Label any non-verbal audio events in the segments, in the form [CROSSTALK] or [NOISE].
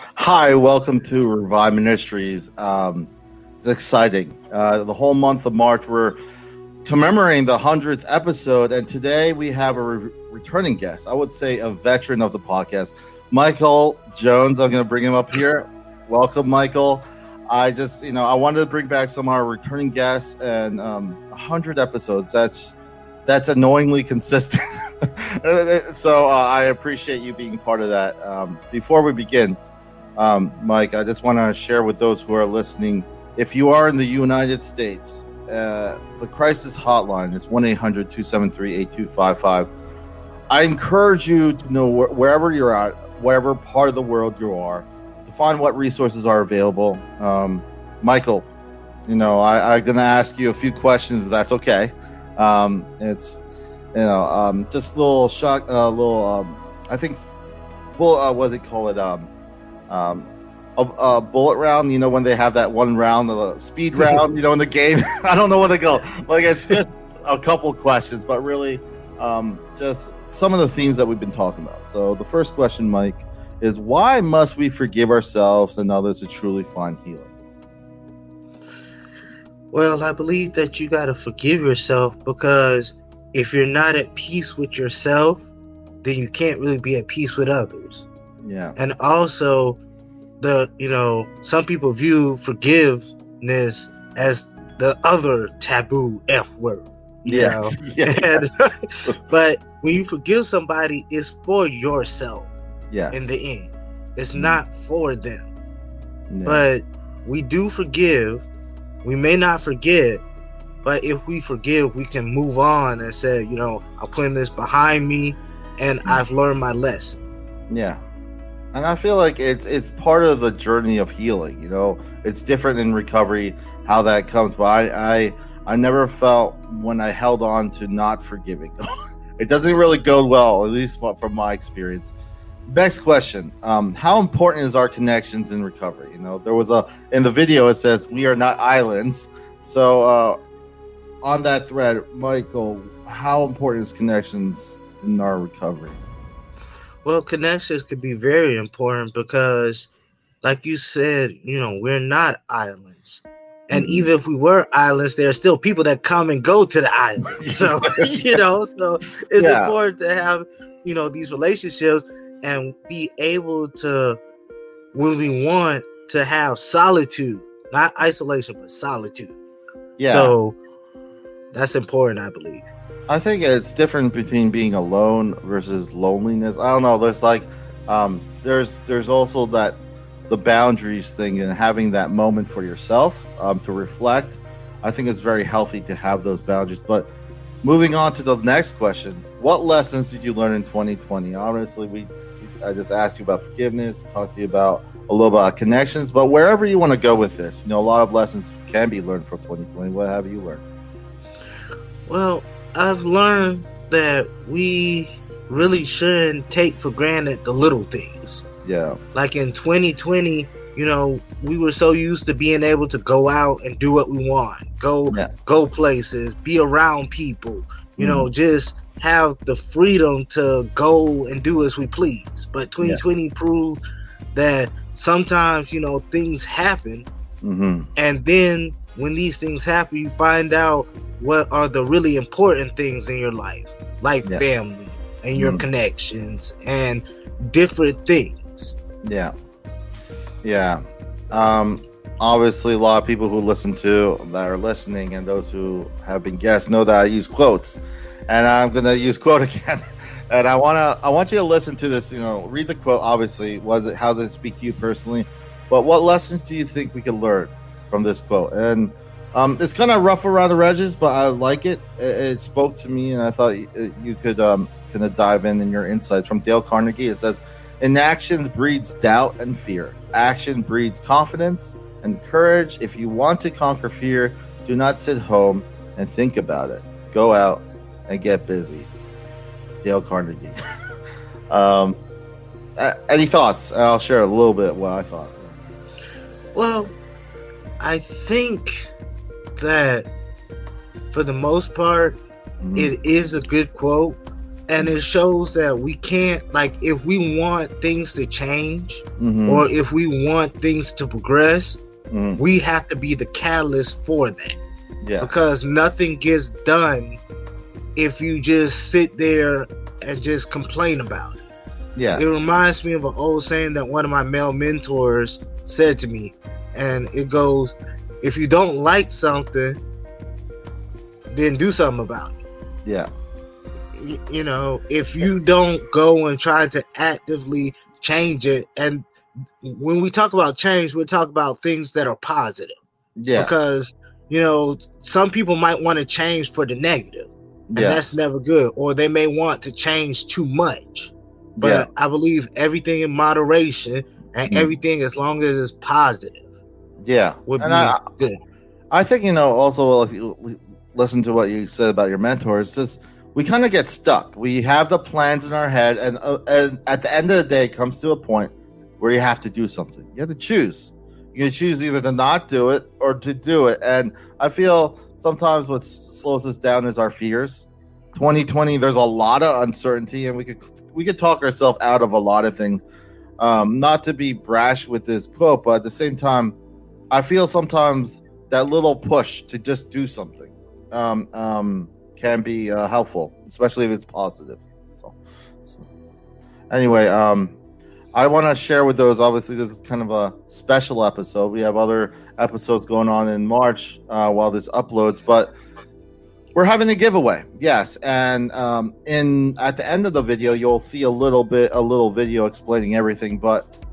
Hi, welcome to Revive Ministries. Um, it's exciting. Uh, the whole month of March, we're commemorating the 100th episode, and today we have a re- returning guest. I would say a veteran of the podcast, Michael Jones. I'm going to bring him up here. Welcome, Michael. I just, you know, I wanted to bring back some of our returning guests and um, 100 episodes. That's that's annoyingly consistent. [LAUGHS] so uh, I appreciate you being part of that. Um, before we begin, um, Mike, I just want to share with those who are listening if you are in the United States, uh, the crisis hotline is 1 800 273 8255. I encourage you to know wh- wherever you're at, wherever part of the world you are, to find what resources are available. Um, Michael, you know, I, I'm going to ask you a few questions, if that's okay. Um, it's, you know, um, just a little shock, a uh, little, um, I think, well, uh, what do they call it? Um, a, a, bullet round. You know when they have that one round, the speed [LAUGHS] round. You know in the game. [LAUGHS] I don't know where they go. Like it's just a couple questions, but really, um, just some of the themes that we've been talking about. So the first question, Mike, is why must we forgive ourselves and others to truly find healing? Well, I believe that you got to forgive yourself because if you're not at peace with yourself, then you can't really be at peace with others. Yeah. And also, the you know some people view forgiveness as the other taboo f word yes [LAUGHS] yeah. [LAUGHS] and, but when you forgive somebody it's for yourself yes in the end it's mm. not for them but we do forgive we may not forget but if we forgive we can move on and say you know i'm putting this behind me and mm. i've learned my lesson yeah and I feel like it's it's part of the journey of healing. You know, it's different in recovery how that comes. But I I, I never felt when I held on to not forgiving. [LAUGHS] it doesn't really go well, at least from my experience. Next question: um, How important is our connections in recovery? You know, there was a in the video it says we are not islands. So uh, on that thread, Michael, how important is connections in our recovery? Well, connections could be very important because, like you said, you know, we're not islands. And mm-hmm. even if we were islands, there are still people that come and go to the island. [LAUGHS] So, [LAUGHS] you know, so it's yeah. important to have, you know, these relationships and be able to, when we want to have solitude, not isolation, but solitude. Yeah. So that's important, I believe. I think it's different between being alone versus loneliness. I don't know. There's like, um, there's there's also that the boundaries thing and having that moment for yourself um, to reflect. I think it's very healthy to have those boundaries. But moving on to the next question, what lessons did you learn in 2020? Honestly, we I just asked you about forgiveness, talked to you about a little about connections, but wherever you want to go with this, you know, a lot of lessons can be learned from 2020. What have you learned? Well, I've learned that we really shouldn't take for granted the little things. Yeah. Like in 2020, you know, we were so used to being able to go out and do what we want, go yeah. go places, be around people, you mm. know, just have the freedom to go and do as we please. But 2020 yeah. proved that sometimes, you know, things happen. Mm-hmm. And then when these things happen, you find out what are the really important things in your life, like yeah. family and your mm. connections and different things. Yeah. Yeah. Um, obviously, a lot of people who listen to that are listening and those who have been guests know that I use quotes, and I'm gonna use [LAUGHS] quote again. and I wanna, I want you to listen to this. You know, read the quote. Obviously, was it? How does it speak to you personally? But what lessons do you think we can learn from this quote? And um, it's kind of rough around the edges, but I like it. it. it. spoke to me, and I thought you could um, kind of dive in in your insights from Dale Carnegie. It says, "Inaction breeds doubt and fear. Action breeds confidence and courage. If you want to conquer fear, do not sit home and think about it. Go out and get busy." Dale Carnegie. [LAUGHS] um, any thoughts? I'll share a little bit what I thought. Well, I think that for the most part, mm-hmm. it is a good quote. and it shows that we can't like if we want things to change Mhm. or if we want things to progress Mhm. we have to be the catalyst for that yeah, because nothing gets done if you just sit there and just complain about it yeah, it reminds me of an old saying that one of my male mentors said to me and it goes if you don't like something then do something about it yeah, y- you know, if you don't go and try to actively change it, and when we talk about change, we talk about things that are positive yeah, because you know some people might want to change for the negative. and yeah, that's never good, or they may want to change too much. But yeah. I believe everything in moderation and Mm. everything as long as it's positive yeah. would And be I, good. I think you know. Also, if you listen to what you said about your mentors, just we kind of get stuck. We have the plans in our head, and, uh, and at the end of the day, it comes to a point where you have to do something. You have to choose. You can choose either to not do it or to do it. And I feel sometimes what slows us down is our fears. 2020, there's a lot of uncertainty, and we could we could talk ourselves out of a lot of things. Um, not to be brash with this quote, but at the same time, I feel sometimes that little push to just do something um, um, can be uh, helpful, especially if it's positive. So, so. anyway, um, I want to share with those. Obviously, this is kind of a special episode. We have other episodes going on in March uh, while this uploads, but we're having a giveaway. Yes, and um, in at the end of the video, you'll see a little bit, a little video explaining everything, but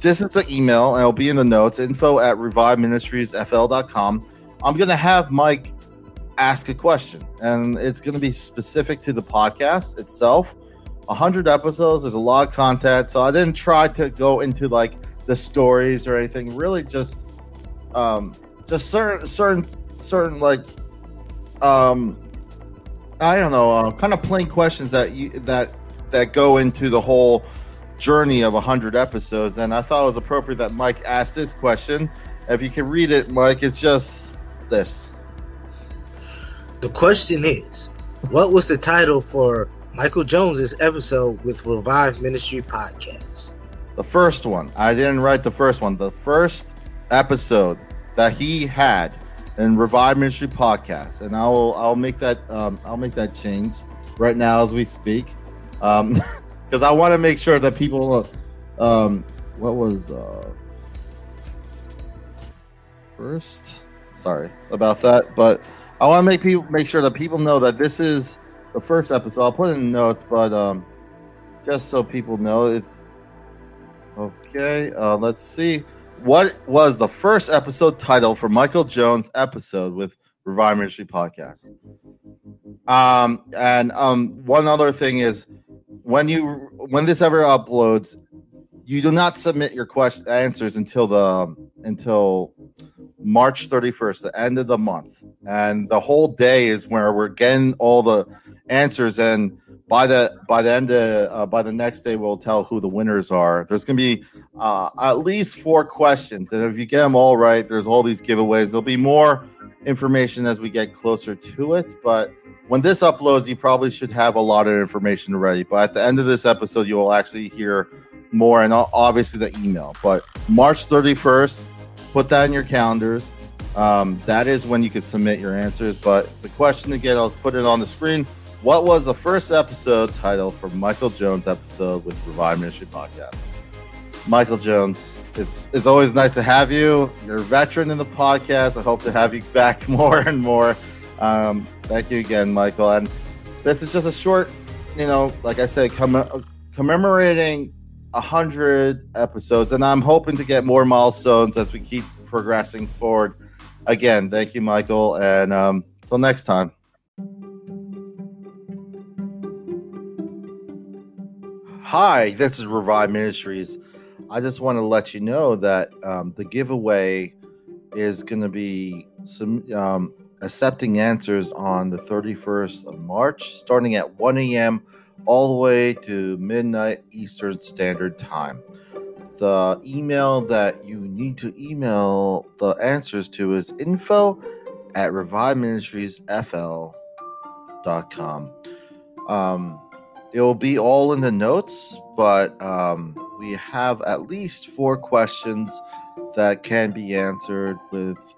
this is the email and it'll be in the notes info at reviveministriesfl.com i'm going to have mike ask a question and it's going to be specific to the podcast itself. 100 episodes there's a lot of content so i didn't try to go into like the stories or anything. Really just um just certain certain certain like um i don't know uh, kind of plain questions that you that that go into the whole journey of 100 episodes and i thought it was appropriate that mike asked this question. If you can read it mike it's just this. The question is, what was the title for Michael Jones's episode with Revive Ministry Podcast? the first one. I didn't write the first one. The first episode that he had in revive ministry podcast and i'll i'll make that um, i'll make that change right now as we speak. Um [LAUGHS] because i want to make sure that people um what was the first? Sorry about that but i want to make people make sure that people know that this is the first episode. I'll put in notes but um just so people know it's okay uh let's see. What was the first episode title for michael jones episode with revive ministry podcast? Um and um one other thing is when you when this ever uploads you do not submit your question answers until the until March 31st, the end of the month. And the whole day is where we're getting all the answers and by the by the end of uh, by the next day we'll tell who the winners are. There's going to be uh, at least four questions and if you get them all right, there's all these giveaways. There'll be more information as we get closer to it, but when this uploads, you probably should have a lot of information already. But at the end of this episode, you will actually hear more and obviously the email. But March 31st, put that in your calendars. Um, that is when you can submit your answers. But the question again, I'll put it on the screen. What was the first episode title for Michael Jones episode with Revive Ministry Podcast? Michael Jones, it's it's always nice to have you. You're a veteran in the podcast. I hope to have you back [LAUGHS] more and more. Um, thank you again, Michael. And this is just a short, you know, like I said, comm- commemorating a hundred episodes, and I'm hoping to get more milestones as we keep progressing forward. Again, thank you, Michael, and um, until next time. Hi, this is Revive Ministries. I just want to let you know that um, the giveaway is going to be some um, accepting answers on the 31st of March, starting at 1 a.m. all the way to midnight Eastern Standard Time. The email that you need to email the answers to is info at reviveministriesfl.com. Um, it will be all in the notes, but um, we have at least four questions that can be answered with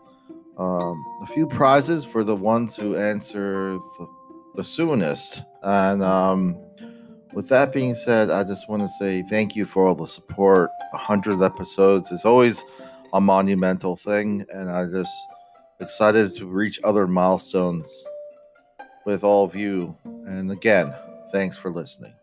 um, a few prizes for the ones who answer the, the soonest. And um, with that being said, I just want to say thank you for all the support. 100 episodes is always a monumental thing, and I just excited to reach other milestones with all of you. And again, thanks for listening.